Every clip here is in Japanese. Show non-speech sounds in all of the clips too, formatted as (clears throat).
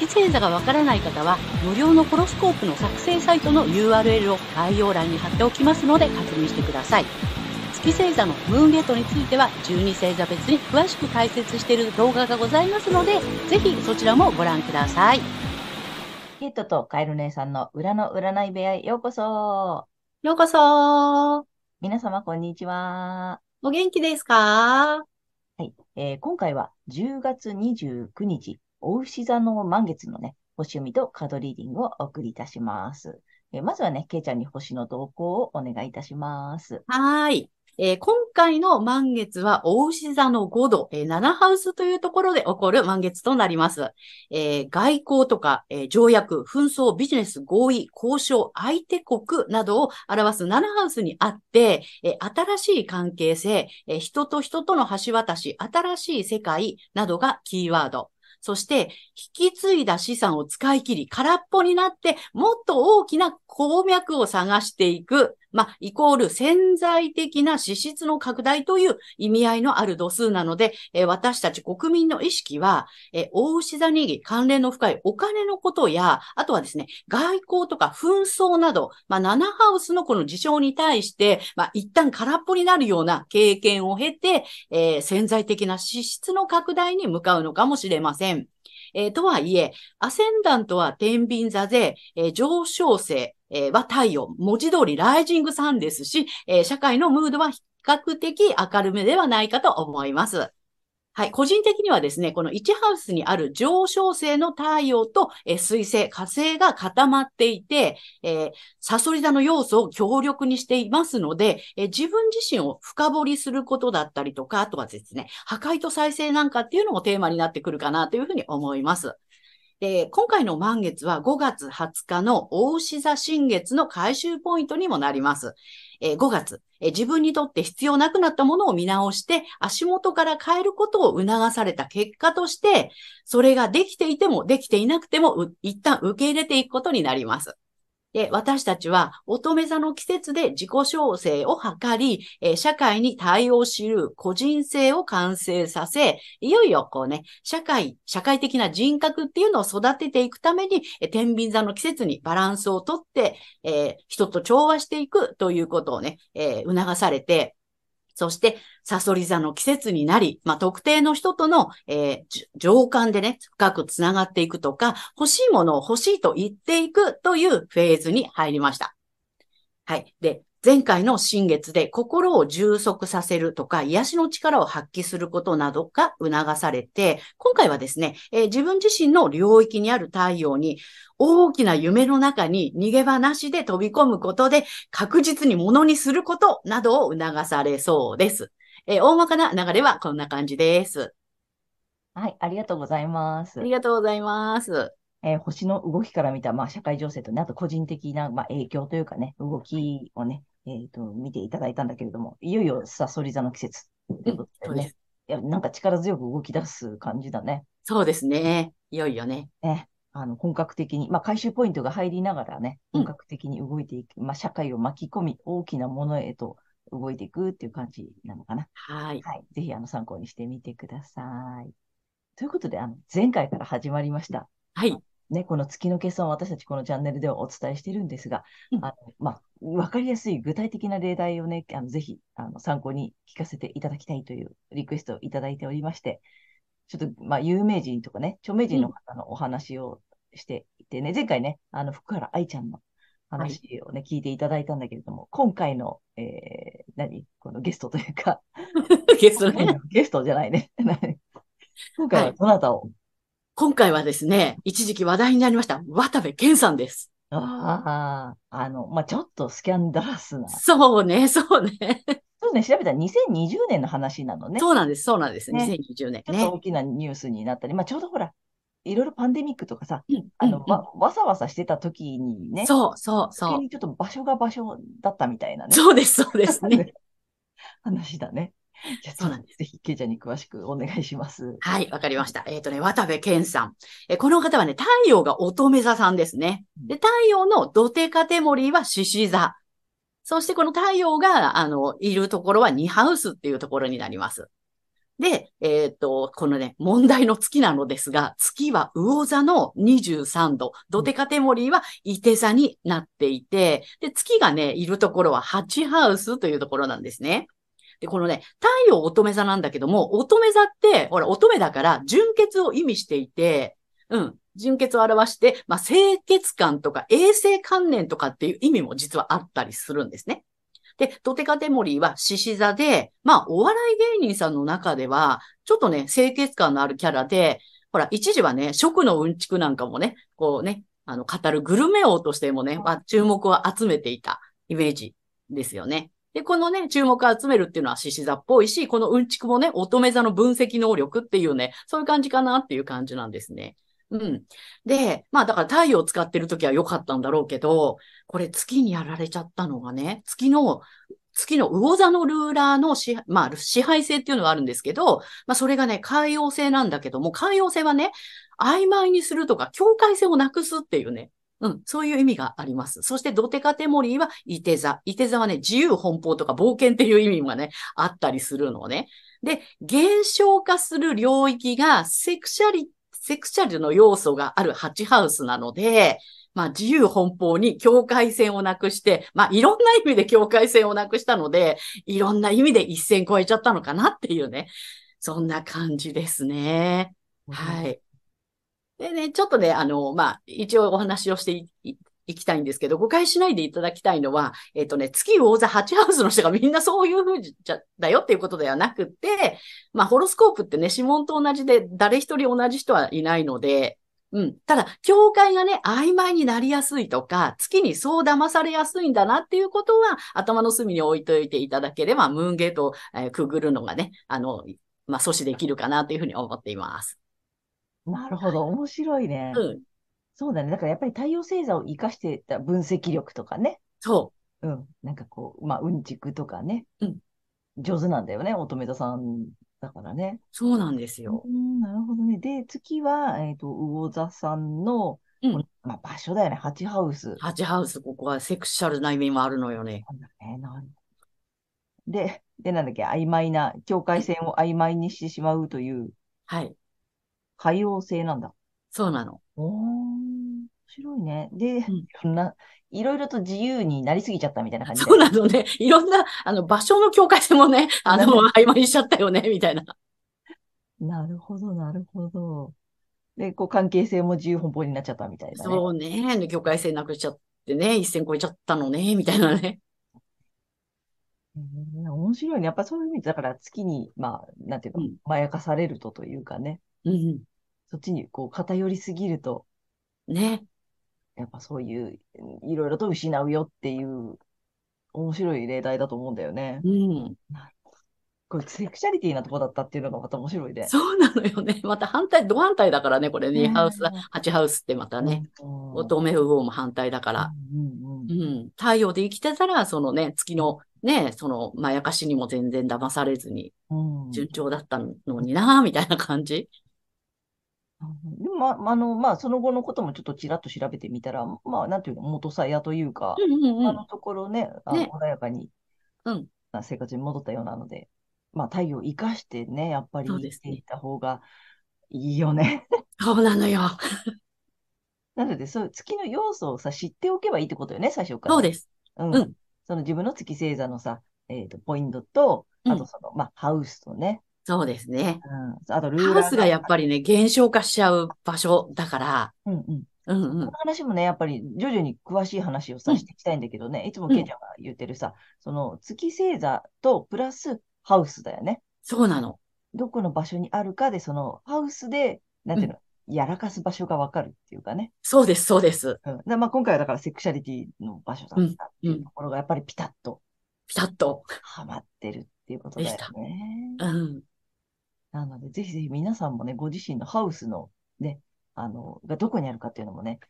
月星座がわからない方は、無料のホロスコープの作成サイトの URL を概要欄に貼っておきますので確認してください。月星座のムーンゲートについては12星座別に詳しく解説している動画がございますので、ぜひそちらもご覧ください。ケイトとカエル姉さんの裏の占い部屋へようこそ。ようこそ。皆様こんにちは。お元気ですか？はい、えー、今回は10月29日、お牛座の満月のね、星読みとカードリーディングをお送りいたします。えー、まずはね、ケイちゃんに星の動向をお願いいたします。はい。えー、今回の満月は、大牛座の5度、えー、7ハウスというところで起こる満月となります。えー、外交とか、え条約、紛争、ビジネス、合意、交渉、相手国などを表す7ハウスにあって、え新しい関係性、え人と人との橋渡し、新しい世界などがキーワード。そして、引き継いだ資産を使い切り、空っぽになって、もっと大きな鉱脈を探していく。まあ、イコール潜在的な支出の拡大という意味合いのある度数なので、え、私たち国民の意識は、えー、大牛座に関連の深いお金のことや、あとはですね、外交とか紛争など、まあ、7ハウスのこの事象に対して、まあ、一旦空っぽになるような経験を経て、えー、潜在的な支出の拡大に向かうのかもしれません。えー、とはいえ、アセンダントは天秤座で、えー、上昇性、えー、は太陽、文字通りライジングさんですし、えー、社会のムードは比較的明るめではないかと思います。はい。個人的にはですね、この1ハウスにある上昇性の太陽と、え、水星、火星が固まっていて、えー、サソリ座の要素を強力にしていますので、えー、自分自身を深掘りすることだったりとか、あとはですね、破壊と再生なんかっていうのもテーマになってくるかなというふうに思います。で、今回の満月は5月20日の大牛座新月の回収ポイントにもなります。えー、5月、えー、自分にとって必要なくなったものを見直して足元から変えることを促された結果として、それができていてもできていなくても一旦受け入れていくことになります。で、私たちは乙女座の季節で自己調整を図り、え、社会に対応しる個人性を完成させ、いよいよこうね、社会、社会的な人格っていうのを育てていくために、え、天秤座の季節にバランスをとって、えー、人と調和していくということをね、え促されて、そして、サソリ座の季節になり、まあ、特定の人との、えー、情感でね、深くつながっていくとか、欲しいものを欲しいと言っていくというフェーズに入りました。はい。で、前回の新月で心を充足させるとか、癒しの力を発揮することなどが促されて、今回はですね、えー、自分自身の領域にある太陽に大きな夢の中に逃げ場なしで飛び込むことで確実にものにすることなどを促されそうです。えー、大まかな流れはこんな感じです。はい、ありがとうございます。ありがとうございます。えー、星の動きから見た、まあ、社会情勢とね、あと個人的な、まあ、影響というかね、動きをね、えっ、ー、と、見ていただいたんだけれども、いよいよサソリ座の季節ということでね。いや、なんか力強く動き出す感じだね。そうですね。いよいよね。ね。あの、本格的に、まあ、回収ポイントが入りながらね、本格的に動いていく、うん、まあ、社会を巻き込み、大きなものへと動いていくっていう感じなのかな。はい。はい。ぜひ、あの、参考にしてみてください。ということで、あの、前回から始まりました。はい。ね、この月の計算を私たちこのチャンネルではお伝えしているんですが、うん、あのまあ、わかりやすい具体的な例題をね、あのぜひあの参考に聞かせていただきたいというリクエストをいただいておりまして、ちょっと、まあ、有名人とかね、著名人の方のお話をしていてね、うん、前回ね、あの、福原愛ちゃんの話をね、はい、聞いていただいたんだけれども、今回の、えー、何？このゲストというか、(laughs) ゲストね。ゲストじゃないね。(laughs) 今回はどなたを、はい今回はですね、一時期話題になりました、渡部健さんです。ああ、あの、まあ、ちょっとスキャンダラスな。そうね、そうね。そうね、調べたら2020年の話なのね。そうなんです、そうなんです。ね、2020年、ね。ちょっと大きなニュースになったり、まあ、ちょうどほら、いろいろパンデミックとかさ、うんあの、うんわ、わさわさしてた時にね、そうそうそう。余計にちょっと場所が場所だったみたいなね、そうです、そうですね。(laughs) 話だね。(laughs) じゃあそうなんですぜひ、ケイちゃんに詳しくお願いします。はい、わかりました。えっ、とね、渡部健さん。えこの方はね、太陽が乙女座さんですね。で、太陽の土手カテモリーは獅子座。そしてこの太陽が、あの、いるところはニハウスっていうところになります。で、えっ、と、このね、問題の月なのですが、月は魚座の23度、土手カテモリーは伊手座になっていて、で、月がね、いるところは8ハウスというところなんですね。で、このね、太陽乙女座なんだけども、乙女座って、ほら、乙女だから、純潔を意味していて、うん、純潔を表して、まあ、清潔感とか衛生観念とかっていう意味も実はあったりするんですね。で、ドテカテモリーは獅子座で、まあ、お笑い芸人さんの中では、ちょっとね、清潔感のあるキャラで、ほら、一時はね、食のうんちくなんかもね、こうね、あの、語るグルメ王としてもね、まあ、注目を集めていたイメージですよね。で、このね、注目を集めるっていうのは獅子座っぽいし、このうんちくもね、乙女座の分析能力っていうね、そういう感じかなっていう感じなんですね。うん。で、まあだから太陽を使ってるときは良かったんだろうけど、これ月にやられちゃったのがね、月の、月の魚座のルーラーの支,、まあ、支配性っていうのがあるんですけど、まあそれがね、海洋性なんだけども、海洋性はね、曖昧にするとか、境界線をなくすっていうね、うん、そういう意味があります。そして、ドテカテモリーは、イテ座。イテ座はね、自由奔放とか冒険っていう意味がね、あったりするのね。で、減少化する領域が、セクシャリ、セクシャルの要素があるハチハウスなので、まあ、自由奔放に境界線をなくして、まあ、いろんな意味で境界線をなくしたので、いろんな意味で一線超えちゃったのかなっていうね、そんな感じですね。はい。でね、ちょっとね、あの、まあ、一応お話をしていきたいんですけど、誤解しないでいただきたいのは、えっ、とね、月魚座8ハウスの人がみんなそういう風じゃ、だよっていうことではなくて、まあ、ホロスコープってね、指紋と同じで、誰一人同じ人はいないので、うん。ただ、境界がね、曖昧になりやすいとか、月にそう騙されやすいんだなっていうことは、頭の隅に置いといていただければ、ムーンゲートを、えーくぐるのがね、あの、まあ、阻止できるかなというふうに思っています。なるほど、面白いね。うん。そうだね。だからやっぱり太陽星座を活かしてた分析力とかね。そうん。なんかこう、まあ、うんちくとかね。うん上手なんだよね。乙女座さんだからね。う。そうなんですよ。うん、なるほどね。で、月は、えっ、と、魚座さんの、うんまあ、場所だよね。ハチハウス。ハチハウス、ここはセクシャルな意味もあるのよね。なんだね。なるで、で、なんだっけ、曖昧な、境界線を曖昧にしてしまうという、はい。海洋性なんだ。そうなの。おー、面白いね。で、んいろんな、いろいろと自由になりすぎちゃったみたいな感じで。そうなのね。いろんな、あの、場所の境界線もね、あの、曖昧にしちゃったよね、みたいな。なるほど、なるほど。で、こう、関係性も自由奔放になっちゃったみたいなね。そうね。境界線なくしちゃってね、一線超えちゃったのね、みたいなね。うん面白いね。やっぱそういう意味で、だから月に、まあ、なんていうの、うんまやかされるとというかね、うん。そっちにこう偏りすぎると、ね。やっぱそういう、いろいろと失うよっていう、面白い例題だと思うんだよね。うん。これ、セクシャリティなとこだったっていうのがまた面白いね。そうなのよね。また反対、ド反対だからね、これね。ねハウス、8ハウスってまたね。うん。乙女魚も反対だから。うんうんう。ん。太陽で生きてたら、そのね、月のね、その、まやかしにも全然騙されずに、うん。順調だったのにな、みたいな感じ。でも、ま、あの、まあ、その後のこともちょっとちらっと調べてみたら、まあ、なんていうの、元さやというか、うんうんうん。あのところね、あのね穏やかに、うんあ生活に戻ったようなので、まあ、太陽を生かしてね、やっぱりそうですね生きていった方がいいよね。そうなのよ。(laughs) なので、そういう月の要素をさ、知っておけばいいってことよね、最初から。そうです。うん。うんその自分の月星座のさ、えっと、ポイントと、うんあとその、まあ、ハウスとね、そうですね。うん。あと、ルーラーハウスがやっぱりね、減少化しちゃう場所だから、うんうん。うんうんこの。話もね、やっぱり徐々に詳しい話をさ、うんしていきたいんだけどね、いつもうんケイちゃんが言ってるさ、その月星座とプラスハウスだよね。そうなの。どこの場所にあるかで、そのハウスで、なんていうの、やらかす場所がわかるっていうかね。そうです、そうです。うん。でまあ、今回はだからセクシャリティの場所だったっていうところが、やっぱりピタッとピタッと。はまってるっていうことだよね。うん。なので、ぜひぜひ皆さんもね、ご自身のハウスのね、あの、がどこにあるかっていうのもね、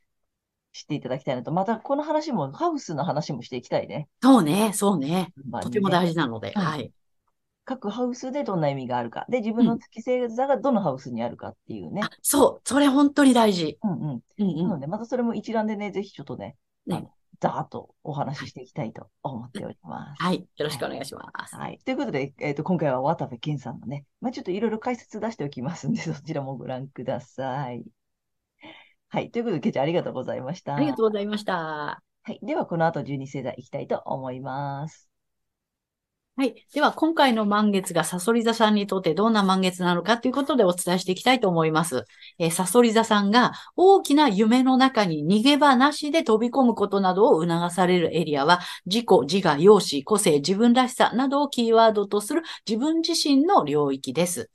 知っていただきたいなと。また、この話も、ハウスの話もしていきたいね。そうね、そうね。まあねとても大事なので、うんはい。各ハウスでどんな意味があるか。で、自分の月星座がどのハウスにあるかっていうね。あ、そう、それ本当に大事。うんうん。うんうん。なので、またそれも一覧でね、ぜひちょっとね、ねざーっとお話ししていきたいと思っております。はい。よろしくお願いします。はい。ということで、えっ、と、今回は渡部健さんのね、まあ、ちょっといろいろ解説出しておきますんで、(laughs) そちらもご覧ください。はい。ということで、ケイちゃんありがとうございました。ありがとうございました。はい。では、この後、12星座いきたいと思います。はい。では、今回の満月がサソリ座さんにとってどんな満月なのかということでお伝えしていきたいと思います。えーサソリ座さんが大きな夢の中に逃げ場なしで飛び込むことなどを促されるエリアは、自己、自我、容姿、個性、自分らしさなどをキーワードとする自分自身の領域です。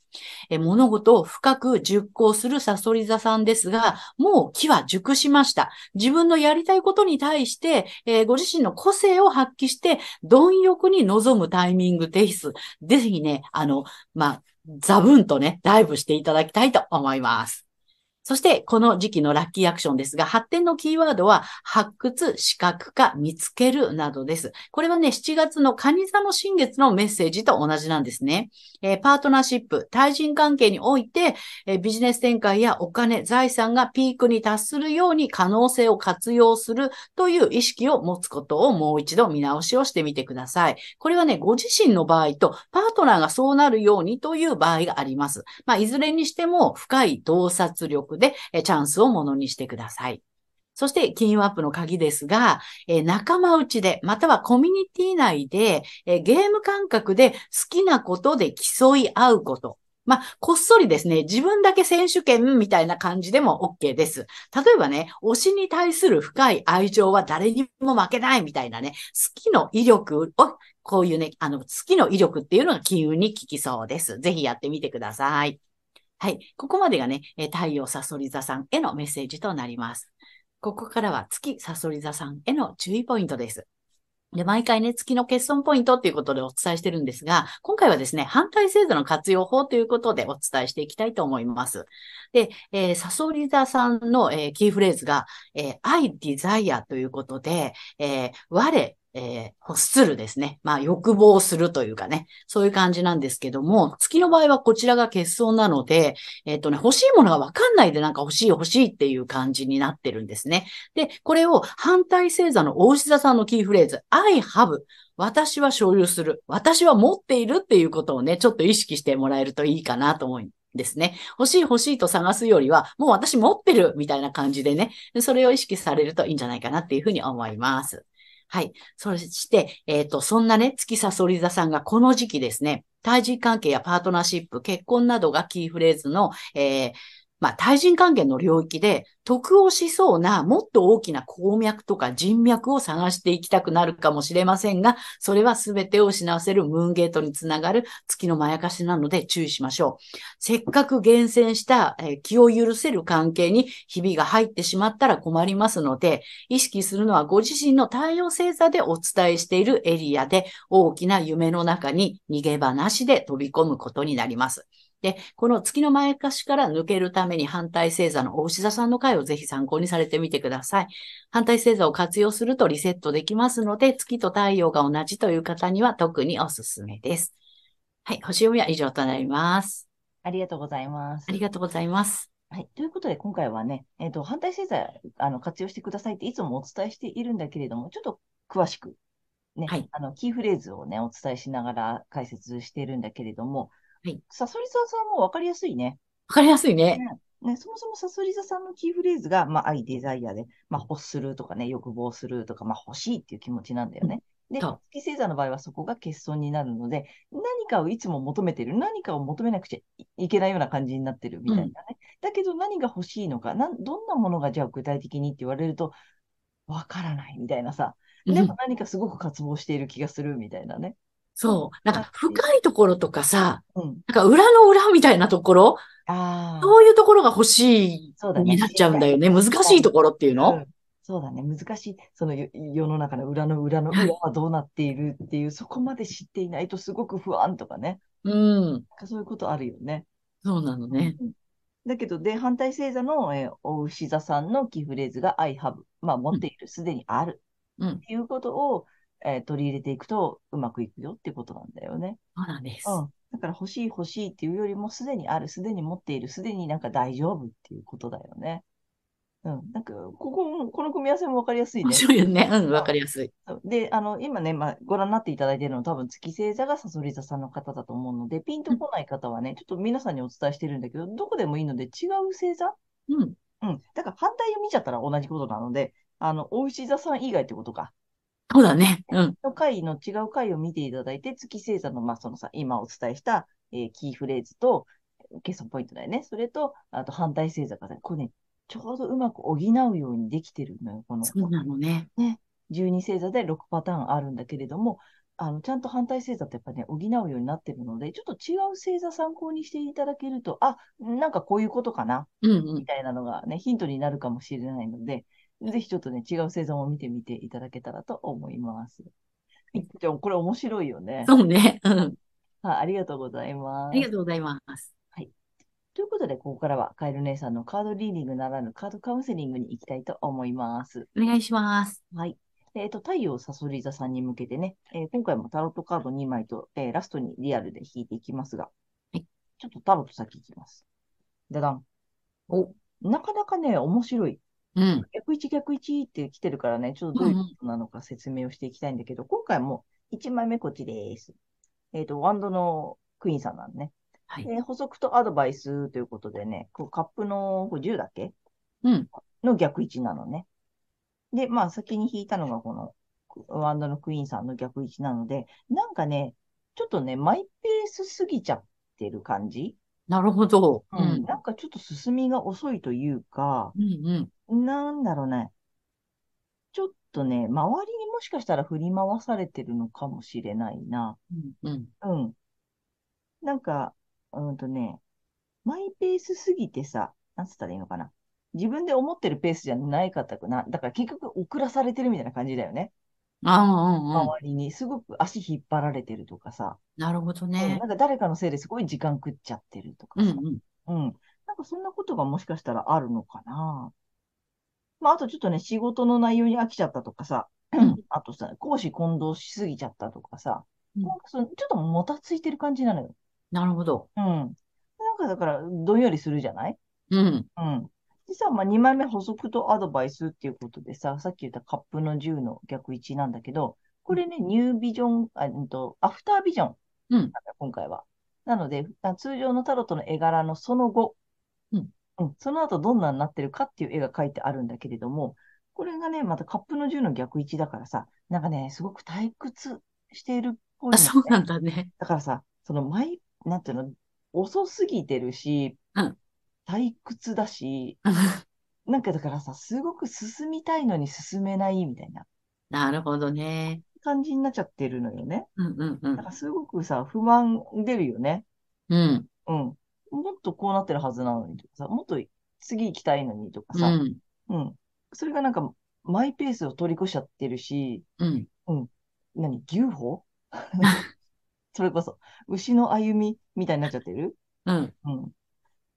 えー物事を深く熟考するサソリ座さんですが、もう木は熟しました。自分のやりたいことに対して、えーご自身の個性を発揮して、貪欲に臨むタイミングです。ぜひね、あの、まあ、ザブンとね、ライブしていただきたいと思います。そして、この時期のラッキーアクションですが、発展のキーワードは、発掘、視覚化、見つけるなどです。これはね、7月の蟹座の新月のメッセージと同じなんですね。えーパートナーシップ、対人関係において、えービジネス展開やお金、財産がピークに達するように可能性を活用するという意識を持つことをもう一度見直しをしてみてください。これはね、ご自身の場合とパートナーがそうなるようにという場合があります。まあ、いずれにしても深い洞察力でえチャンスをものにしてください。そして、金融アップの鍵ですが、え仲間内で、またはコミュニティ内で、えゲーム感覚で好きなことで競い合うこと。まあ、こっそりですね、自分だけ選手権みたいな感じでも OK です。例えばね、推しに対する深い愛情は誰にも負けないみたいなね、好きの威力を、こういうね、あの、好きの威力っていうのが金運に効きそうです。ぜひやってみてください。はい。ここまでがね、え太陽サソリ座さんへのメッセージとなります。ここからは月サソリ座さんへの注意ポイントです。で、毎回ね、月の欠損ポイントっていうことでお伝えしてるんですが、今回はですね、反対制度の活用法ということでお伝えしていきたいと思います。で、えーサソリ座さんの、えーキーフレーズが、えー I desire ということで、えー我、えー欲するですね。まあ、欲望するというかね、そういう感じなんですけども、月の場合はこちらが欠損なので、えっ、とね、欲しいものがわかんないでなんか欲しい欲しいっていう感じになってるんですね。で、これを反対星座の大牛座さんのキーフレーズ、I have 私は所有する。私は持っているっていうことをね、ちょっと意識してもらえるといいかなと思うんですね。欲しい欲しいと探すよりは、もう私持ってるみたいな感じでね、それを意識されるといいんじゃないかなっていうふうに思います。はい。そして、えっ、と、そんなね、月さそり座さんがこの時期ですね、対人関係やパートナーシップ、結婚などがキーフレーズの、えーまあ、対人関係の領域で得をしそうなもっと大きな鉱脈とか人脈を探していきたくなるかもしれませんが、それは全てを失わせるムーンゲートにつながる月のまやかしなので注意しましょう。せっかく厳選した、え気を許せる関係にひびが入ってしまったら困りますので、意識するのはご自身の太陽星座でお伝えしているエリアで大きな夢の中に逃げ場なしで飛び込むことになります。で、この月のまやかしから抜けるために反対星座の大牛座さんの回をぜひ参考にされてみてください。反対星座を活用するとリセットできますので、月と太陽が同じという方には特におすすめです。はい、星読みは以上となります。ありがとうございますあ。りがとうございます。はい。ということで、今回はね、えっ、と、反対星座、あの、活用してくださいっていつもお伝えしているんだけれども、ちょっと詳しく、ね、はいあの、キーフレーズをね、お伝えしながら解説しているんだけれども、はい。サソリ座さんもわかりやすいね。わかりやすいね。ね、そもそもサソリ座さんのキーフレーズが、まあ、愛、デザイアで、まあ、欲するとかね、欲望するとか、まあ、欲しいっていう気持ちなんだよね。で、月星座の場合はそこが欠損になるので、何かをいつも求めてる、何かを求めなくちゃいけないような感じになってるみたいなね。だけど何が欲しいのか、なんどんなものがじゃあ具体的にって言われると、わからないみたいなさ。でうんも何かすごく渇望している気がするみたいなね。そう。なんか深いところとかさ、うん。なんか裏の裏みたいなところ、ああ。そういうところが欲しいそうだねになっちゃうんだよね。難しいところっていうの、うんそうだね。難しい。そのよ世の中の裏の裏のはい裏はどうなっているっていう、そこまで知っていないとすごく不安とかね。うん。そういうことあるよね。そうなのね。うんだけど、で、反対星座の、えー、お牛座さんのキーフレーズが I have。まあ、持っている、すでにある。うんっていうことを、えー取り入れていくとうまくいくよってことなんだよね。そうなんです。うん。だから欲しい欲しいっていうよりも、すでにある、すでに持っている、すでになんか大丈夫っていうことだよね。うん。なんか、ここ、この組み合わせもわかりやすい面ね。白いよね。うん、わかりやすい。そうで、あの、今ね、まあ、ご覧になっていただいているのは多分月星座がサソリ座さんの方だと思うので、ピンとこない方はね、ちょっと皆さんにお伝えしてるんだけど、どこでもいいので違う星座？うん。うん。だから反対を見ちゃったら同じことなので、あの、お牛座さん以外ってことか。そうだね。うん。の回の違う回を見ていただいて、月星座の、まあ、そのさ、今お伝えした、えーキーフレーズと、ケソンポイントだよね。それと、あと反対星座がね、これね、ちょうどうまく補うようにできてるのよ。このそうなのね。12星座で6パターンあるんだけれども、あの、ちゃんと反対星座ってやっぱね、補うようになってるので、ちょっと違う星座参考にしていただけると、あ、なんかこういうことかな、うんうん。みたいなのがね、ヒントになるかもしれないので、ぜひちょっとね、違う星座も見てみていただけたらと思います。はいじゃあ、これ面白いよね。そうね。うん。はい、ありがとうございますあり。がとうございます。ということで、ここからはカエル姉さんのカードリーディングならぬカードカウンセリングに行きたいと思います。お願いします。はい。でえっと、太陽サソリ座さんに向けてね、えー今回もタロットカード2枚と、えーラストにリアルで引いていきますが、はいちょっとタロット先いきます。だだん。お。なかなかね、面白い。うん。逆位置逆位置って来てるからね、ちょっとどういうことなのか説明をしていきたいんだけど、今回も1枚目こっちです。えっ、と、ワンドのクイーンさんなんね。はい。で補足とアドバイスということでね、こうカップのこう10だっけ？うん。の逆位置なのね。で、まあ先に引いたのがこのワンドのクイーンさんの逆位置なので、なんかね、ちょっとね、マイペースすぎちゃってる感じ？なるほど。ううん。ん。なんかちょっと進みが遅いというか、うんうん。なんだろうね。ちょっとね、周りにもしかしたら振り回されてるのかもしれないな。うんうん。うん。なんか、うんとね、マイペースすぎてさ、なんつったらいいのかな。自分で思ってるペースじゃないかったくな。だから結局遅らされてるみたいな感じだよね。ああ、うんうん。周りに。すごく足引っ張られてるとかさ。なるほどうんねな。んか誰かのせいですごい時間食っちゃってるとかさ。うんうん。うん。なんかそんなことがもしかしたらあるのかな。まあ、あとちょっとね、仕事の内容に飽きちゃったとかさ。うん (clears throat) あとさ、講師混同しすぎちゃったとかさ。うんなんかそのちょっともたついてる感じなのよ。なるほど。うん。なんかだから、どんよりするじゃない？うん。うん。でさ、まあ、2枚目補足とアドバイスっていうことでさ、さっき言ったカップの10の逆位置なんだけど、これね、ニュービジョン、あうんと、アフタービジョン。うん。なんだ、今回は。なので、あ通常のタロットの絵柄のその後、うん。うん、その後どんなになってるかっていう絵が描いてあるんだけれども、これがね、またカップの10の逆位置だからさ、なんかね、すごく退屈しているっぽいね。そうなんだね。だからさ、その前、なんていうの、遅すぎてるし、うん退屈だし、(laughs) なんかだからさ、すごく進みたいのに進めないみたいななるほどね。感じになっちゃってるのよね。うんうんうんだか。らすごくさ、不満出るよね。うん。うん。もっとこうなってるはずなのにとかさ、もっと次行きたいのにとかさ、うん。うん。それがなんか、マイペースを取り越しちゃってるし、うん。何？牛歩？(laughs) それこそ、牛の歩みみたいになっちゃってる？うん。うん。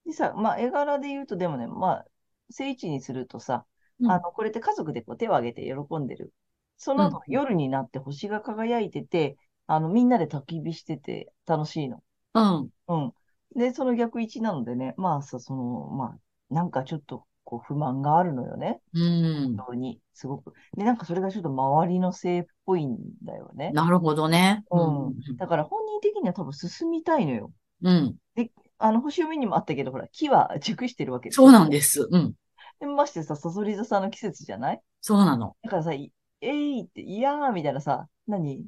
でさ、まあ、絵柄で言うと、でもね、まあ、聖地にするとさ、うんあの、これって家族でこう手を挙げて喜んでる。その後、うん夜になって星が輝いてて、あの、みんなで焚き火してて楽しいの。うん。うん。で、その逆位置なのでね、まあさ、その、まあ、なんかちょっと、こう、不満があるのよね。うん。本当に、すごく。で、なんかそれがちょっと周りのせいっぽいんだよね。なるほどね。うん。だから本人的には多分進みたいのよ。うん。あの、星読みにもあったけど、ほら、木は熟してるわけそうなんです。うん。でましてさ、サソリ座さんの季節じゃない？そうなの。だからさ、いえいって、いやーみたいなさ、何？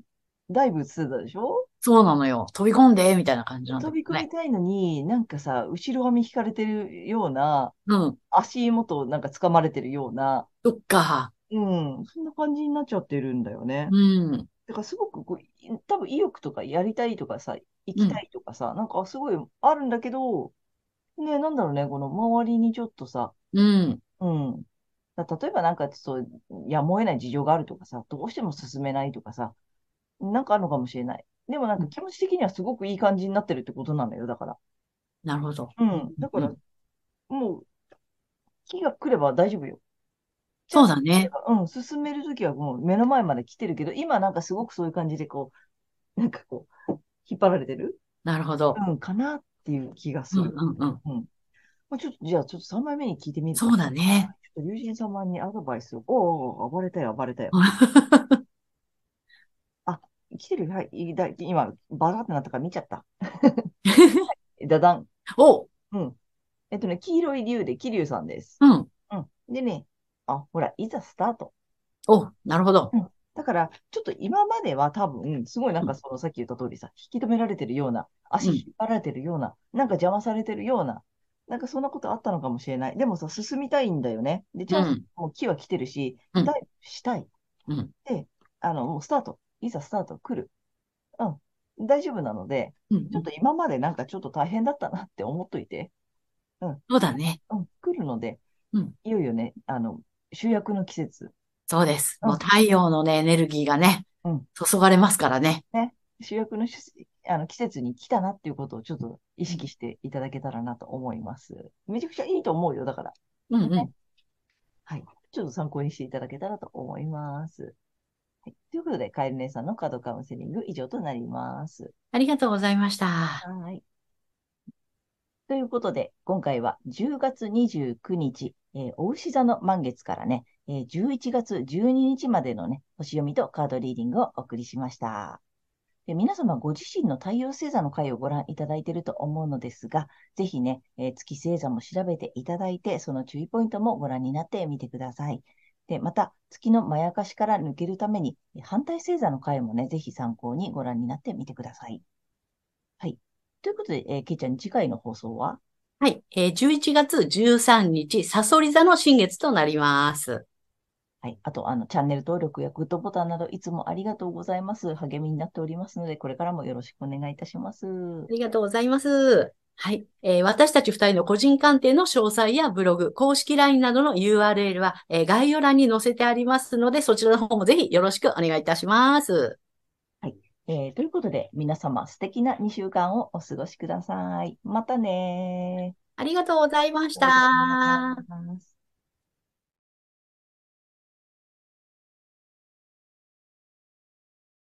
ダイブしてたでしょ？そうなのよ。飛び込んで、みたいな感じなんだね。び込みたいのに、なんかさ、後ろ髪引かれてるような、うん。足元なんか掴まれてるような、そっか。うん、そんな感じになっちゃってるんだよね。うん。だからすごくこう、い多分意欲とかやりたいとかさ、行きたいとかさ、なんかすごいあるんだけど、ね、なんだろうね、この周りにちょっとさ、うん。うん。だ例えばなんかそう、やむを得ない事情があるとかさ、どうしても進めないとかさ、なんかあるのかもしれない。でもなんか気持ち的にはすごくいい感じになってるってことなんだよ、だから。なるほど。うん。だからうん、もう、木が来れば大丈夫よ。そうだね。うん、進めるときはもう目の前まで来てるけど、今なんかすごくそういう感じでこう、なんかこう、引っ張られてる？なるほど。うん、かなっていう気がすうんる。うんうん。うん。まあ、ちょっと、じゃあちょっと3枚目に聞いてみるかそうだね。ちょっと友人様にアドバイスを。おお、暴れたよ、暴れたよ。(laughs) 来てるはい、いだ今、バラってなったから見ちゃった。(laughs) ダダン。おうん。えっとね、黄色い竜で、桐生さんです。うん。うん。でね、あ、ほら、いざスタート。おなるほど。だから、ちょっと今までは多分、すごいなんかその、さっき言った通りさ、引き止められてるような、足うん引っ張られてるような、なんか邪魔されてるような、なんかそんなことあったのかもしれない。でもさ、進みたいんだよね。で、チャンスうんもう木は来てるし、うんダイブしたい。うんで、あの、もうスタート。いざスタート来る。うん。大丈夫なので、うんちょっと今までなんかちょっと大変だったなって思っといて、そうだね。うん、来るので、うんいよいよね、あの、主役の季節、そうです。うんもう太陽のね、エネルギーがねうん、注がれますからね。主役のしあの季節に来たなっていうことをちょっと意識していただけたらなと思います。めちゃくちゃいいと思うよ、だから。うんうん。はい。ちょっと参考にしていただけたらと思います。はい、ということで、カエル姉さんのカードカウンセリング以上となります。ありがとうございました。はい。ということで、今回は10月29日、えー、お牛座の満月からね、えー11月12日までのね、星読みとカードリーディングをお送りしました。で皆様ご自身の太陽星座の回をご覧いただいていると思うのですが、ぜひね、えー月星座も調べていただいて、その注意ポイントもご覧になってみてください。で、また、月のまやかしから抜けるために、反対星座の回もね、ぜひ参考にご覧になってみてください。はい。ということで、えー、けいちゃん、次回の放送は？はい。えー11月13日、サソリ座の新月となります。はい。あと、あの、チャンネル登録やグッドボタンなど、いつもありがとうございます。励みになっておりますので、これからもよろしくお願いいたします。ありがとうございます。はい。えー私たち二人の個人鑑定の詳細やブログ、公式 LINE などの URL は、えー概要欄に載せてありますので、そちらの方もぜひよろしくお願いいたします。えーということで、皆様、素敵な2週間をお過ごしください。またねー。ありがとうございました。